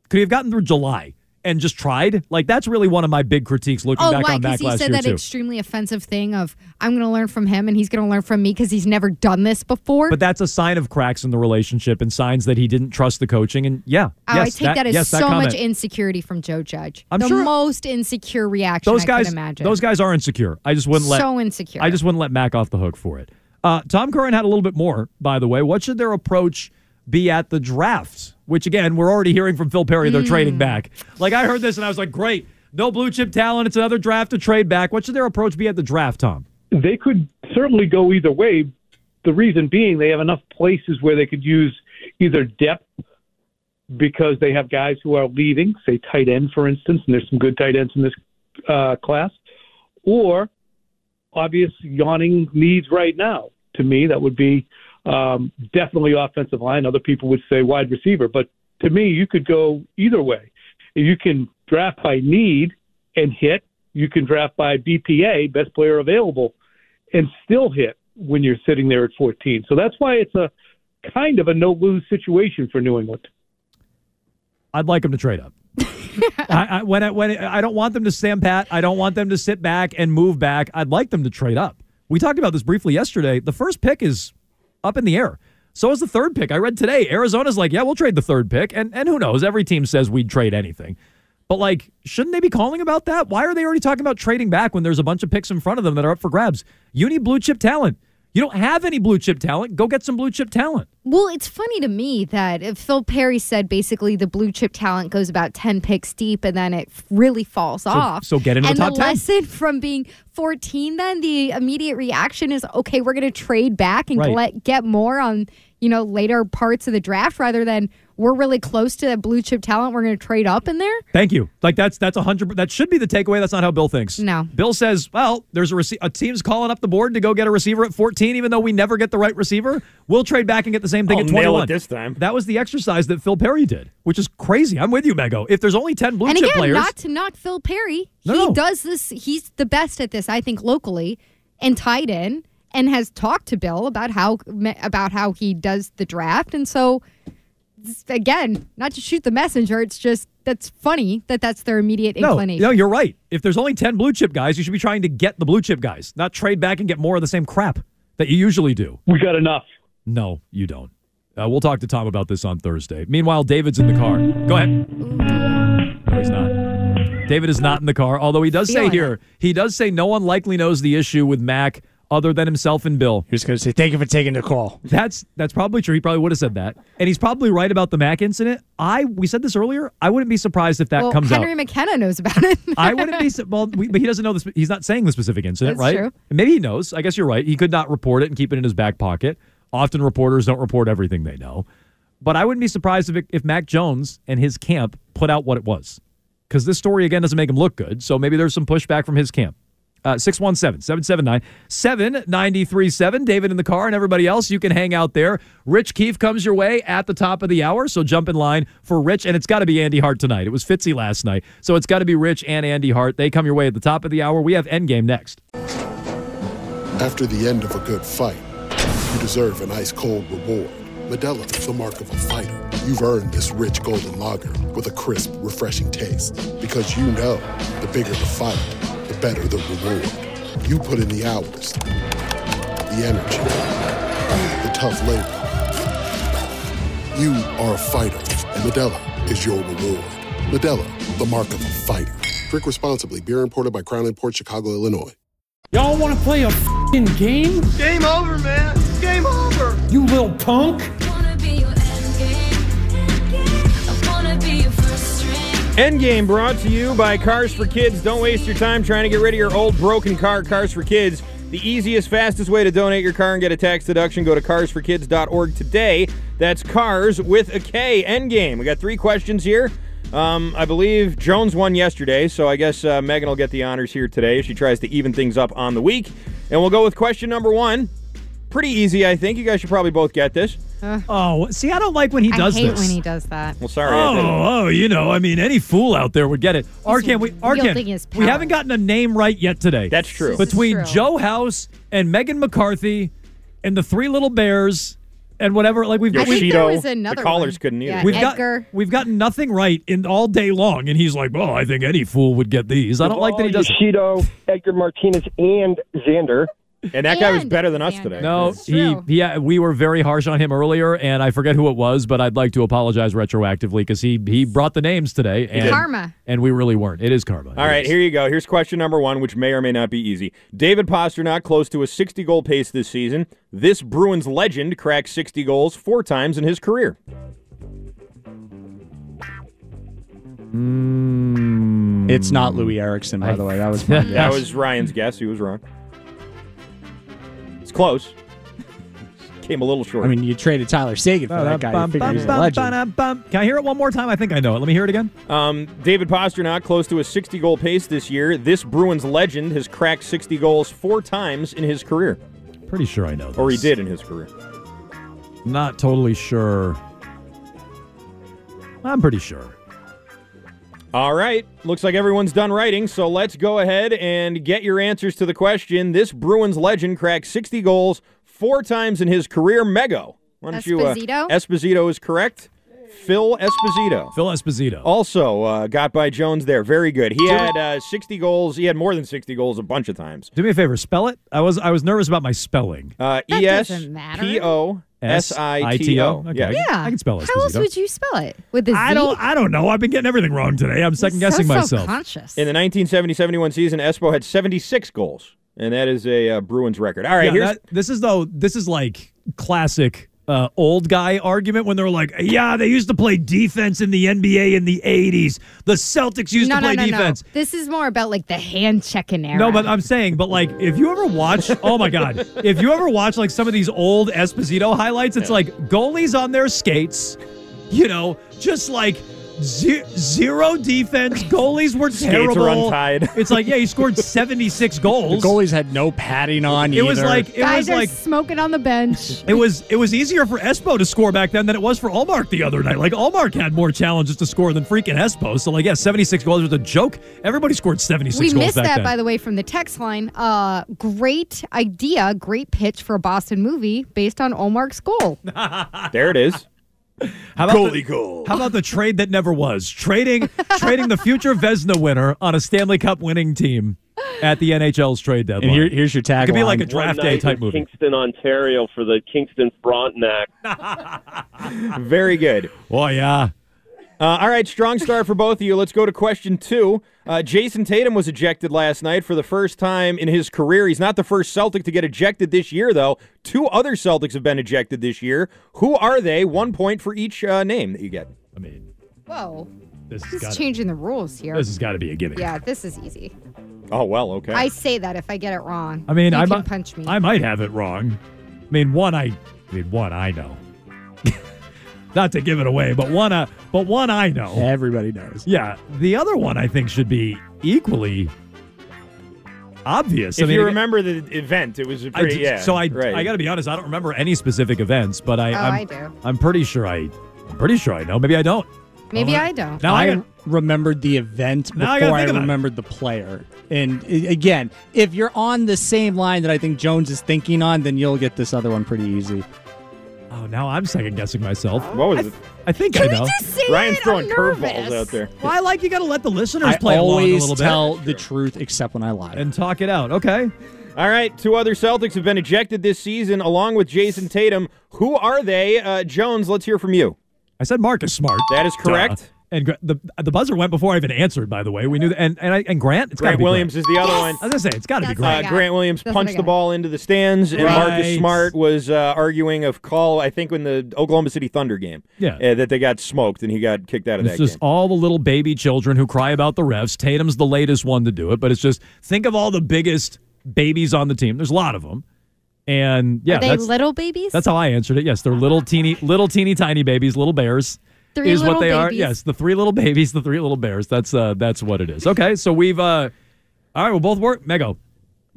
S4: Could he have gotten through July and just tried. Like that's really one of my big critiques looking
S6: Oh,
S4: back
S6: why?
S4: on
S6: Because
S4: Mac
S6: he said that
S4: too.
S6: extremely offensive thing of I'm going to learn from him and he's going to learn from me because he's never done this before.
S4: But that's a sign of cracks in the relationship and signs that he didn't trust the coaching. And yeah,
S6: Oh,
S4: yes,
S6: I take that, as
S4: yes,
S6: so much insecurity from Joe Judge.
S4: I'm
S6: the
S4: sure-
S6: most insecure reaction
S4: those
S6: I
S4: guys, those guys are insecure. I just wouldn't let
S6: So insecure.
S4: I just wouldn't let Mac off the hook for it. Uh, Tom Curran had a little bit more, by the way. What should their approach be at the draft? Which again, we're already hearing from Phil Perry they're
S6: Hmm.
S4: trading back. Like I heard this and I was like, great, no blue chip talent. It's another draft to trade back. What should their approach be at the draft, Tom?
S14: they could certainly go either way. The reason being they have enough places where they could use either depth because they have guys who are leaving, say tight end, for instance, and there's some good tight ends in this uh, class, or obvious yawning needs right now. To me, that would be um, definitely offensive line. Other people would say wide receiver, but to me, you could go either way. You can draft by need and hit. You can draft by BPA, best player available, and still hit when you're sitting there at 14. So that's why it's a kind of a no lose situation for New England.
S4: I'd like them to trade up. I, I, when I, when I don't want them to stand pat. I don't want them to sit back and move back. I'd like them to trade up. We talked about this briefly yesterday. The first pick is up in the air. So is the third pick. I read today Arizona's like, yeah, we'll trade the third pick, and and who knows? Every team says we'd trade anything, but like, shouldn't they be calling about that? Why are they already talking about trading back when there's a bunch of picks in front of them that are up for grabs? You need blue chip talent. You don't have any blue chip talent. Go get some blue chip talent.
S6: Well, it's funny to me that if Phil Perry said basically the blue chip talent goes about 10 picks deep and then it really falls off.
S4: so get into the
S6: and
S4: top
S6: the
S4: 10.
S6: lesson from being 14 then the immediate reaction is okay, we're going to trade back and
S4: Right.
S6: get more on, you know, later parts of the draft rather than we're really close to that blue chip talent, we're going to trade up in there.
S4: Thank you. Like that's that's a hundred. That should be the takeaway. That's not how Bill thinks.
S6: No.
S4: Bill says, well, there's a rece- a team's calling up the board to go get a receiver at 14, even though we never get the right receiver. We'll trade back and get the same thing
S5: I'll
S4: at
S5: nail
S4: 21.
S5: it this time.
S4: That was the exercise that Phil Perry did, which is crazy. I'm with you, Mego. If there's only 10 blue
S6: and
S4: chip
S6: again,
S4: players,
S6: not to knock Phil Perry.
S4: No,
S6: he
S4: no.
S6: does this. He's the best at this, I think, locally and tied in, and has talked to Bill about how about how he does the draft. And so, it's- again, not to shoot the messenger, it's just that's funny that that's their immediate inclination.
S4: no, you're right. If there's only 10 blue chip guys, you should be trying to get the blue chip guys, not trade back and get more of the same crap that you usually do.
S14: We got enough.
S4: No, you don't. Uh, we'll talk to Tom about this on Thursday. Meanwhile, David's in the car. Go ahead. No, he's not. David is not in the car, although he does say
S10: Feeling
S4: here, he does say no one likely knows the issue with Mac other than himself and Bill.
S10: He's going to say, thank you for taking the call.
S4: That's that's probably true. He probably would have said that. And he's probably right about the Mac incident. I we said this earlier. I wouldn't be surprised if that
S6: well,
S4: comes
S6: Henry
S4: out.
S6: Henry McKenna knows about it.
S4: I wouldn't be su- well, we, but he doesn't know this. He's not saying the specific incident,
S6: That's
S4: right?
S6: true.
S4: Maybe he knows. I guess you're right. He could not report it and keep it in his back pocket. Often reporters don't report everything they know. But I wouldn't be surprised if it, if Mac Jones and his camp put out what it was, because this story again doesn't make him look good. So maybe there's some pushback from his camp. Uh, 617 779 7937. David in the car and everybody else, you can hang out there. Rich Keefe comes your way at the top of the hour, so jump in line for Rich. And it's got to be Andy Hart tonight. It was Fitzy last night, so it's got to be Rich and Andy Hart. They come your way at the top of the hour. We have Endgame next.
S19: After the end of a good fight, you deserve an ice cold reward. Modelo is the mark of a fighter. You've earned this rich golden lager with a crisp, refreshing taste. Because you know the bigger the fight, better the reward. You put in the hours, the energy, the tough labor. You are a fighter, and Modelo is your reward. Modelo, the mark of a fighter. Drink responsibly. Beer imported by Crown Imports Chicago, Illinois.
S20: Y'all want to play a fing game? Game over, man. Game over. You little punk.
S5: Endgame brought to you by Cars for Kids. Don't waste your time trying to get rid of your old broken car. Cars for Kids, the easiest, fastest way to donate your car and get a tax deduction. Go to carsforkids.org today. That's cars with a K. Endgame. We got three questions here. Um, I believe Jones won yesterday, so I guess uh, Megan will get the honors here today. She tries to even things up on the week. And we'll go with question number one. Pretty easy, I think. You guys should probably both get this.
S4: oh, see, I don't like when he does this.
S6: I hate
S4: this.
S6: when he does that.
S5: Well, sorry. I did it.
S4: Oh, oh, you know, I mean, any fool out there would get it. Arcand, we
S6: wielding
S4: Arcand,
S6: his
S4: we haven't gotten a name right yet today.
S5: That's true.
S6: This
S4: Between
S6: true.
S4: Joe House and Megan McCarthy and the Three Little Bears and whatever. Like we've
S6: I
S4: got, we've,
S6: think there was another
S5: the callers
S6: one.
S5: couldn't either.
S6: Yeah,
S4: we've
S6: Edgar.
S4: got we've gotten nothing right in all day long, and he's like, "Well, I think any fool would get these." I don't like that he does.
S7: Yoshida, Edgar Martinez, and Xander.
S5: And that guy was better than us
S6: Xander.
S5: today.
S4: No, he, he yeah, we were very harsh on him earlier, and I forget who it was, but I'd like to apologize retroactively because he he brought the names today, and
S6: Karma.
S4: and we really weren't. It is karma.
S5: All right, here you go. Here's question number one, which may or may not be easy. David Pastrnak close to a 60 goal pace this season. This Bruins legend cracked 60 goals four times in his career. Mm.
S10: It's not Loui Eriksson, by the way. That was my
S5: That was Ryan's guess. He was wrong. It's close. Came a little short.
S10: I mean, you traded Tyler Seguin for that guy. You figure he's a legend.
S4: Can I hear it one more time? I think I know it. Let me hear it again.
S5: Um, David Pastrnak close to a 60 goal pace this year. This Bruins legend has cracked 60 goals four times in his career,
S4: Pretty sure I know. This.
S5: or he did in his career.
S4: Not totally sure. I'm pretty sure.
S5: All right. Looks like everyone's done writing, so let's go ahead and get your answers to the question. This Bruins legend cracked 60 goals four times in his career. Mego. Why don't you?
S6: Esposito?
S5: Esposito is correct. Phil Esposito.
S4: Phil Esposito.
S5: Also uh, got by Jones there. Very good. He had uh, 60 goals. He had more than 60 goals a bunch of times.
S4: Do me a favor, spell it. I was I was nervous about my spelling.
S5: Uh,
S6: That
S5: E S
S6: doesn't matter.
S5: P O S I T O.
S4: Okay.
S5: Yeah.
S6: Yeah.
S4: I can spell it.
S6: How else would you spell it? With the Z?
S4: I don't I don't know. I've been getting everything wrong today. I'm second guessing
S6: so
S4: myself.
S6: Self-conscious.
S5: In the 1970-71 season, Espo had 76 goals, and that is a uh, Bruins record. All right,
S4: Yeah,
S5: here's
S4: that- this is though this is like classic uh, old guy argument when they're like, yeah, they used to play defense in the NBA in the 80s. The Celtics used
S6: no,
S4: to play
S6: no, no,
S4: defense.
S6: No. This is more about like the hand checking era.
S4: No, but I'm saying, but like, if you ever watch, oh my God, if you ever watch like some of these old Esposito highlights, it's like goalies on their skates, you know, just like ze- zero defense. Goalies were
S5: Skates
S4: terrible.
S5: untied.
S4: It's like, yeah, he scored 76
S10: The
S4: goals.
S10: goalies had no padding on
S4: it was like, it
S6: guys
S4: was
S6: are
S4: like,
S6: smoking on the bench.
S4: it was it was easier for Espo to score back then than it was for Ullmark the other night. Like Ullmark had more challenges to score than freaking Espo. So like, yeah, 76 goals was a joke. Everybody scored 76
S6: we
S4: goals We
S6: missed
S4: back
S6: that,
S4: then.
S6: by the way, from the text line. Uh, great idea, great pitch for a Boston movie based on Ullmark's goal.
S5: there it is.
S4: How about
S5: Goalie
S4: the,
S5: goal.
S4: How about the trade that never was? Trading trading the future Vezina winner on a Stanley Cup winning team at the NHL's trade deadline.
S10: and here, here's your tagline.
S4: it could be like a
S21: One
S4: draft
S21: night
S4: day type
S21: in
S4: movie.
S21: Kingston, Ontario, for the Kingston Frontenac.
S5: Very good.
S4: Oh yeah.
S5: Uh, all right, strong start for both of you. Let's go to question two. Uh, Jayson Tatum was ejected last night for the first time in his career. He's not the first Celtic to get ejected this year, though. Two other Celtics have been ejected this year. Who are they? One point for each uh, name that you get.
S4: I mean,
S6: Whoa.
S4: this has
S6: This
S4: got
S6: is changing the rules here.
S4: this has got to be a gimme.
S6: yeah, this is easy.
S5: Oh well, okay.
S6: I say that if I get it wrong.
S4: I mean,
S6: you
S4: I
S6: can
S4: might
S6: punch me.
S4: I might have it wrong. I mean, one I, I mean, one I know. Not to give it away, but one, uh, but one I know.
S10: Everybody knows.
S4: Yeah, the other one I think should be equally obvious.
S5: if
S4: I mean,
S5: you remember the event, it was a
S4: I
S5: pretty
S4: d-
S5: yeah.
S4: so I,
S5: right.
S4: I got to be honest. I don't remember any specific events, but I,
S6: Oh,
S4: I'm,
S6: I do.
S4: I'm pretty sure I, I'm pretty sure I know. Maybe I don't.
S6: Maybe I don't.
S4: Now I,
S10: I
S4: got,
S10: remembered the event
S4: Now I
S10: before I,
S4: think about it.
S10: remembered the player. And again, if you're on the same line that I think Jones is thinking on, then you'll get this other one pretty easy.
S4: Oh, now I'm second guessing myself.
S5: What was it?
S4: I think
S6: Can
S4: I know.
S6: just say
S5: Ryan's
S6: it?
S5: throwing curveballs out there.
S4: well, I like you got to let the listeners
S10: I
S4: play along a
S10: always
S4: little
S10: tell the truth except when I lie.
S4: and talk it out. Okay.
S5: All right, two other Celtics have been ejected this season, along with Jayson Tatum. Who are they? Uh, Jones, let's hear from you.
S4: I said Marcus Smart.
S5: That is correct.
S4: Duh. And Gra- the the buzzer went before I even answered. By the way, we knew that. And and, I, and Grant, it's got to
S5: Grant
S4: be
S5: Williams
S4: Grant.
S5: is the other
S6: Yes!
S5: one.
S4: I was gonna say it's got to be
S6: That's what
S4: Grant.
S5: Uh,
S6: got.
S5: Grant Williams
S6: That's what I
S5: punched the
S6: got.
S5: ball into the stands, and Marcus
S4: Right.
S5: Smart was uh, arguing of call. I think in the Oklahoma City Thunder game,
S4: Yeah.
S5: uh, that they got smoked and he got kicked out of
S4: It's
S5: that
S4: just
S5: game.
S4: all the little baby children who cry about the refs. Tatum's the latest one to do it, but it's just think of all the biggest babies on the team. There's a lot of them, and yeah,
S6: Are they
S4: that's
S6: little babies?
S4: that's how I answered it. Yes, they're little teeny, little teeny tiny babies, little bears.
S6: Three
S4: is what they are. Yes, the three little babies, the three little bears. That's uh, that's what it is. Okay, so we've uh, all right, we'll both work. Mego,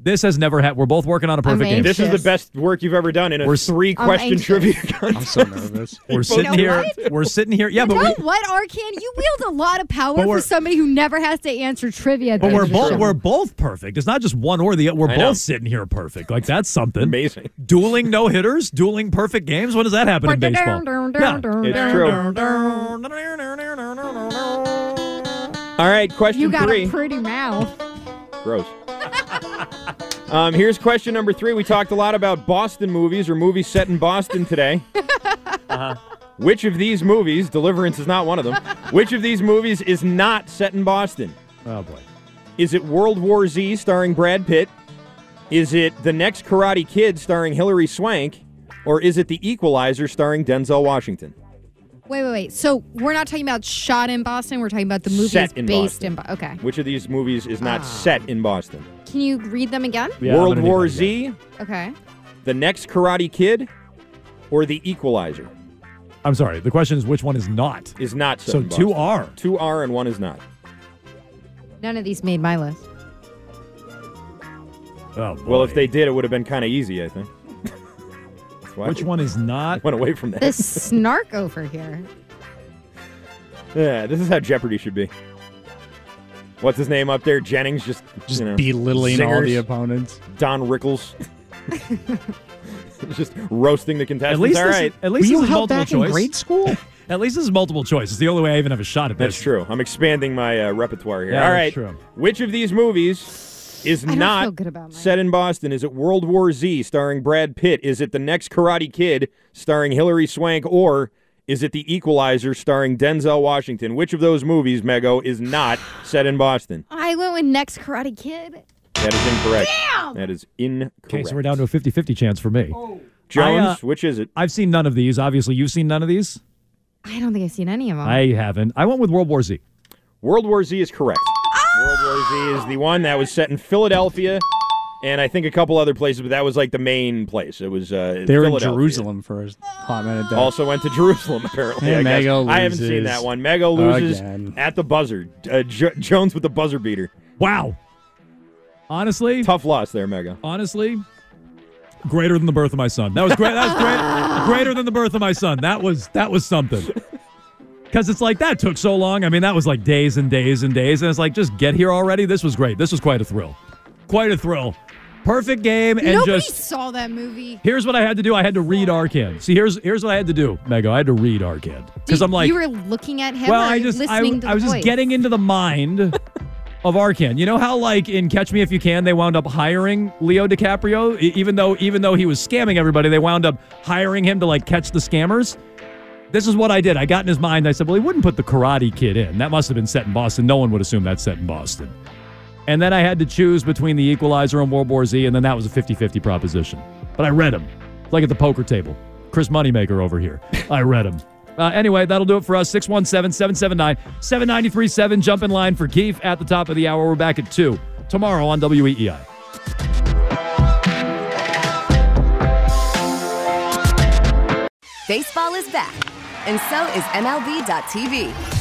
S4: This has never had. We're both working on a perfect game.
S5: This is the best work you've ever done in a
S4: We're
S5: three question
S6: anxious.
S5: trivia
S10: I'm so nervous.
S4: We're sitting here.
S6: what?
S4: We're sitting here. Yeah,
S6: you
S4: but
S6: know
S4: we,
S6: what, Arcand? You wield a lot of power for somebody who never has to answer trivia.
S4: but we're both we're both perfect. It's not just one or the other. We're
S5: I
S4: both
S5: know.
S4: sitting here perfect. Like that's something.
S5: Amazing.
S4: Dueling no hitters, dueling perfect games. When does that happen in baseball?
S5: It's true. All right, question
S6: You got
S5: three.
S6: a pretty mouth.
S5: Gross. Um, here's question number three. We talked a lot about Boston movies or movies set in Boston today.
S4: Uh-huh.
S5: Which of these movies, Deliverance is not one of them, which of these movies is not set in Boston?
S4: Oh boy.
S5: Is it World War Z starring Brad Pitt? Is it The Next Karate Kid starring Hilary Swank? Or is it The Equalizer starring Denzel Washington?
S6: Wait, wait, wait. So we're not talking about shot in Boston. We're talking about the movie
S5: Set in
S6: based
S5: Boston.
S6: in. Bo- okay.
S5: Which of these movies is
S6: Ah.
S5: not set in Boston?
S6: Can you read them again?
S4: Yeah, I'm
S5: World
S4: gonna need
S5: War
S4: that
S5: Z,
S6: Okay.
S5: The Next Karate Kid, or The Equalizer?
S4: I'm sorry. The question is which one is not.
S5: Is not
S4: So
S5: in
S4: two
S5: Boston.
S4: are.
S5: Two are and one is not.
S6: None of these made my list.
S4: Oh boy.
S5: Well, if they did, it would have been kind of easy, I think. That's why
S4: which
S5: we
S4: one is not?
S5: went away from that.
S6: The snark over here.
S5: yeah, this is how Jeopardy should be. What's his name up there? Jennings just
S10: Just
S5: you know,
S10: belittling all the opponents.
S5: Don Rickles. just roasting the contestants.
S4: At least
S5: All
S4: this,
S5: right.
S4: At least
S10: Were you
S4: this is
S10: held
S4: multiple
S10: back in
S4: choice.
S10: grade school?
S4: At least this is multiple choice. It's the only way I even have a shot at this.
S5: That's true. I'm expanding my uh, repertoire here.
S4: Yeah,
S5: All
S4: that's true.
S5: Which of these movies is
S6: don't
S5: not
S6: feel good about mine.
S5: set in Boston? Is it World War Z starring Brad Pitt? Is it The Next Karate Kid starring Hilary Swank? Or is it The Equalizer starring Denzel Washington? Which of those movies, Mego, is not set in Boston?
S6: I went with Next Karate Kid.
S5: That is incorrect.
S6: Damn!
S5: That is incorrect.
S4: Okay, so we're down to a 50-50 chance for me.
S5: Jones,
S4: I, uh,
S5: which is it?
S4: I've seen none of these. Obviously, you've seen none of these.
S6: I don't think I've seen any of them.
S4: I haven't. I went with World War Z.
S5: World War Z is correct. World War Z is the one that was set in Philadelphia and I think a couple other places, but that was like the main place. It was uh,
S10: They were in Jerusalem for a hot minute there.
S5: Also went to Jerusalem, apparently.
S10: And
S5: I, guess.
S10: Mego
S5: I haven't seen
S10: loses
S5: that one. Mego loses
S10: again.
S5: at the buzzer. Uh, Jo- Jones with the buzzer beater.
S4: Wow. Honestly,
S5: Tough loss there, Mega.
S4: honestly, greater than the birth of my son. That was great. That was great. greater than the birth of my son. That was that was something. Because it's like that took so long. I mean, that was like days and days and days, and it's like just get here already. This was great. This was quite a thrill. Quite a thrill. Perfect game, and
S6: Nobody
S4: just
S6: saw that movie.
S4: here's what I had to do. I had to read Arcand. See, here's here's what I had to do, Mego. I had to read Arcand because I'm like,
S6: you were looking at him.
S4: well, I just I, I was
S6: the
S4: just getting into the mind of Arcand. You know how like in Catch Me If You Can they wound up hiring Leo DiCaprio even though even though he was scamming everybody they wound up hiring him to like catch the scammers. This is what I did. I got in his mind. I said, well, he wouldn't put the Karate Kid in. That must have been set in Boston. No one would assume that's set in Boston. And then I had to choose between the Equalizer and World War Z, and then that was a 50-50 proposition. But I read him. Like at the poker table. Chris Moneymaker over here. I read him. Uh, anyway, that'll do it for us. 617-779-7937. Jump in line for Keefe at the top of the hour. We're back at 2 tomorrow on WEEI.
S22: Baseball is back, and so is MLB.tv.